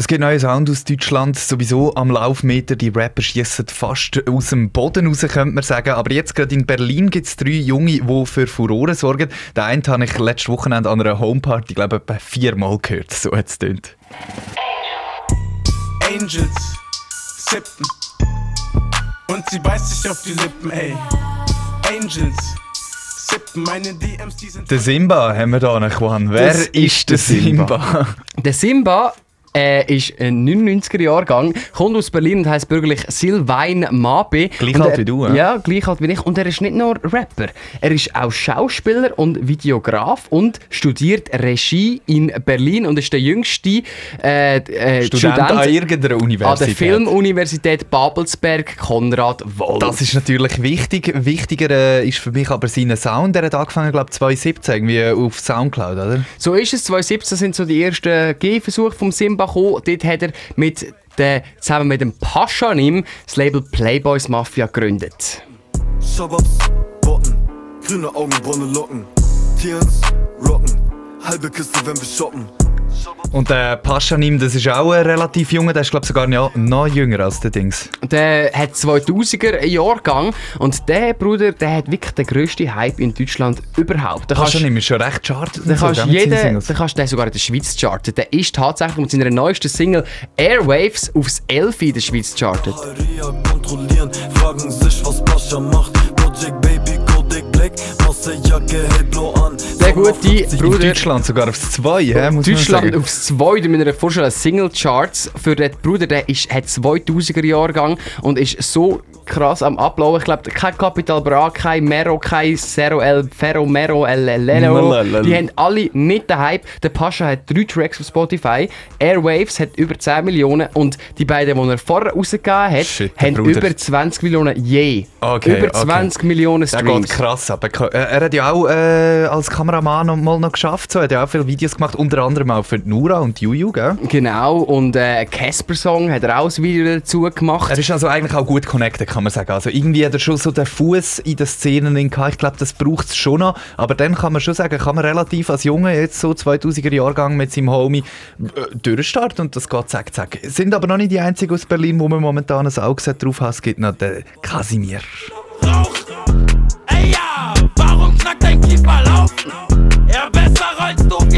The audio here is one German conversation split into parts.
Es gibt neue Sound aus Deutschland, sowieso am Laufmeter. Die Rapper schießen fast aus dem Boden raus, könnte man sagen. Aber jetzt gerade in Berlin gibt es drei Junge, die für Furore sorgen. Den einen habe ich letztes Wochenende an einer Homeparty, glaube ich, etwa viermal gehört. So hat es tönt. Angels, sippen. Und sie beißt sich auf die Lippen, ey. Angels. sippen. Meine DMs, die sind Der Simba haben wir da noch, Juan. Wer Das ist, der der Simba. Simba? Der Simba äh, ist ein 99er-Jahrgang, kommt aus Berlin und heißt bürgerlich Sylvain Mabe. Gleich alt er- wie du, ja? Ja, gleich alt wie ich. Und er ist nicht nur Rapper, er ist auch Schauspieler und Videograf und studiert Regie in Berlin und ist der jüngste äh, äh, Student an irgendeiner an der Universität. Filmuniversität Babelsberg, Konrad Wolf. Das ist natürlich wichtig. Wichtiger äh, ist für mich aber sein Sound. Der hat angefangen, glaube ich, 2017 irgendwie auf Soundcloud, oder? So ist es. 2017 sind so die ersten Gehversuche vom Simba gekommen. Dort hat er mit der, zusammen mit dem Paschanim das Label Playboys Mafia gegründet. Shababs, Botten, grüne Augen, braune Locken, Tiers, Rocken, halbe Kiste, wenn wir shoppen. Und der Paschanim, das ist auch ein relativ junger, der ist glaube ich sogar noch, noch jünger als der Dings. Der hat 2000er Jahrgang und der Bruder, der hat wirklich den grössten Hype in Deutschland überhaupt. Da kannst- Paschanim ist schon recht charted. Da so, kannst, seinen jeden, da kannst du den sogar in der Schweiz charten. Der ist tatsächlich mit seiner neuesten Single Airwaves aufs 11 in der Schweiz chartet. Fragen sich, was Pascha macht. Project Baby, Der gute In Bruder Deutschland sogar aufs 2, hä, muss man Deutschland aufs 2, mit einer vorstellen Single Charts für den Bruder, der ist, hat 2000er Jahrgang und ist so krass am Ablaufen. Ich glaube, kein Capital Bra, kein Mero, kein Zero El Ferro, Mero, El Lelo. Die haben alle nicht den Hype. Der Pascha hat drei Tracks auf Spotify. Airwaves hat über 10 Millionen und die beiden, die er vorher rausgegeben hat, Shit, haben Bruder. über 20 Millionen je. Okay, über okay. 20 Millionen Der geht Streams. krass ab. Er hat ja auch äh, als Kameramann mal noch geschafft. So. Er hat ja auch viele Videos gemacht, unter anderem auch für Nura und Juju. Gell? Genau, und äh, Casper Song hat er auch ein Video dazu gemacht. Er ist also eigentlich auch gut connected, kann man sagen. Also irgendwie hat er schon so den Fuß in den Szenen gehabt. Ich glaube, das braucht es schon noch. Aber dann kann man schon sagen, kann man relativ als Junge, jetzt so 2000er Jahrgang mit seinem Homie, äh, durchstarten und das geht zack, zack. Sind aber noch nicht die einzigen aus Berlin, wo man momentan ein Auge drauf hat. Es gibt noch den Casimir. Rauch. Ey ja, warum knackt dein Kiefer lauf? Ja, besser rollst du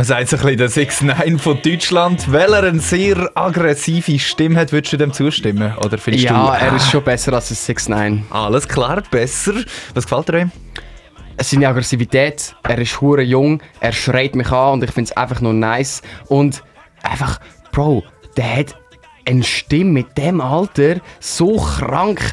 Man sagt so ein bisschen der 6 9 von Deutschland. Weil er eine sehr aggressive Stimme hat, würdest du dem zustimmen? Oder findest du, Ja, er ah, ist schon besser als ein 6 9 alles klar, besser. Was gefällt dir ihm? Seine Aggressivität, er ist hure jung, er schreit mich an und ich finde es einfach nur nice. Und einfach, Bro, der hat eine Stimme mit dem Alter so krank.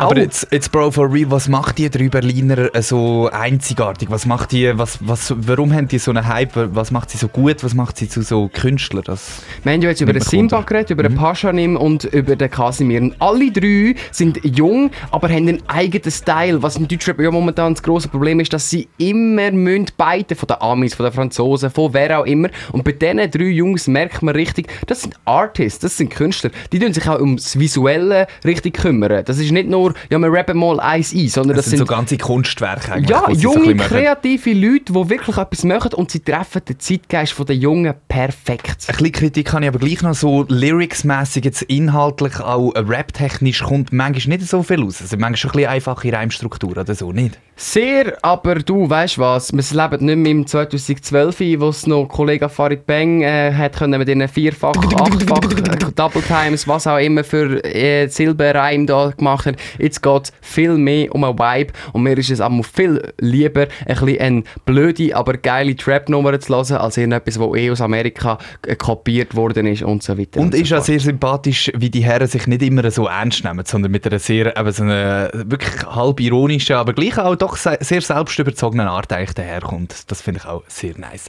Aber jetzt, jetzt, Bro, for real, was macht die drei Berliner äh, so einzigartig? Was macht die, was, was, warum haben die so einen Hype? Was macht sie so gut? Was macht sie zu so Künstlern? Das Wir haben ja jetzt über den Simba geredet, über den Mhm. Paschanim und über den Casimir. Und alle drei sind jung, aber haben einen eigenen Style. Was im Deutschrap ja momentan das grosse Problem ist, dass sie immer müssen beide von den Amis, von den Franzosen, von wer auch immer. Und bei diesen drei Jungs merkt man richtig, das sind Artists, das sind Künstler. Die tun sich auch ums Visuelle richtig kümmern. Das ist nicht nur, ja, wir rappen mal eins ein, sondern das, das, sind so ganze Kunstwerke eigentlich. ja, so junge, machen. kreative Leute, die wirklich etwas machen und sie treffen den Zeitgeist der Jungen perfekt. Ein bisschen Kritik habe ich aber gleich noch so lyricsmäßig jetzt inhaltlich auch äh, raptechnisch kommt manchmal nicht so viel raus. Also manchmal schon ein bisschen einfache Reimstruktur oder so, nicht? Sehr, aber du weißt was, wir leben nicht mehr im 2012, wo es noch Kollege Farid Bang äh, hat können mit den vierfach, achtfach äh, Double Times, was auch immer für äh, Silberreim da gemacht hat. Jetzt geht es viel mehr um einen Vibe und mir ist es auch viel lieber, ein bisschen eine blöde, aber geile Trap-Nummer zu hören, als irgendetwas, wo eh aus Amerika äh, kopiert worden ist und so weiter. Und so ist auch fort. sehr sympathisch, wie die Herren sich nicht immer so ernst nehmen, sondern mit einer sehr, eben so einer wirklich halb ironischen, aber gleich auch doch se- sehr selbstüberzogenen Art eigentlich daherkommt. Das finde ich auch sehr nice.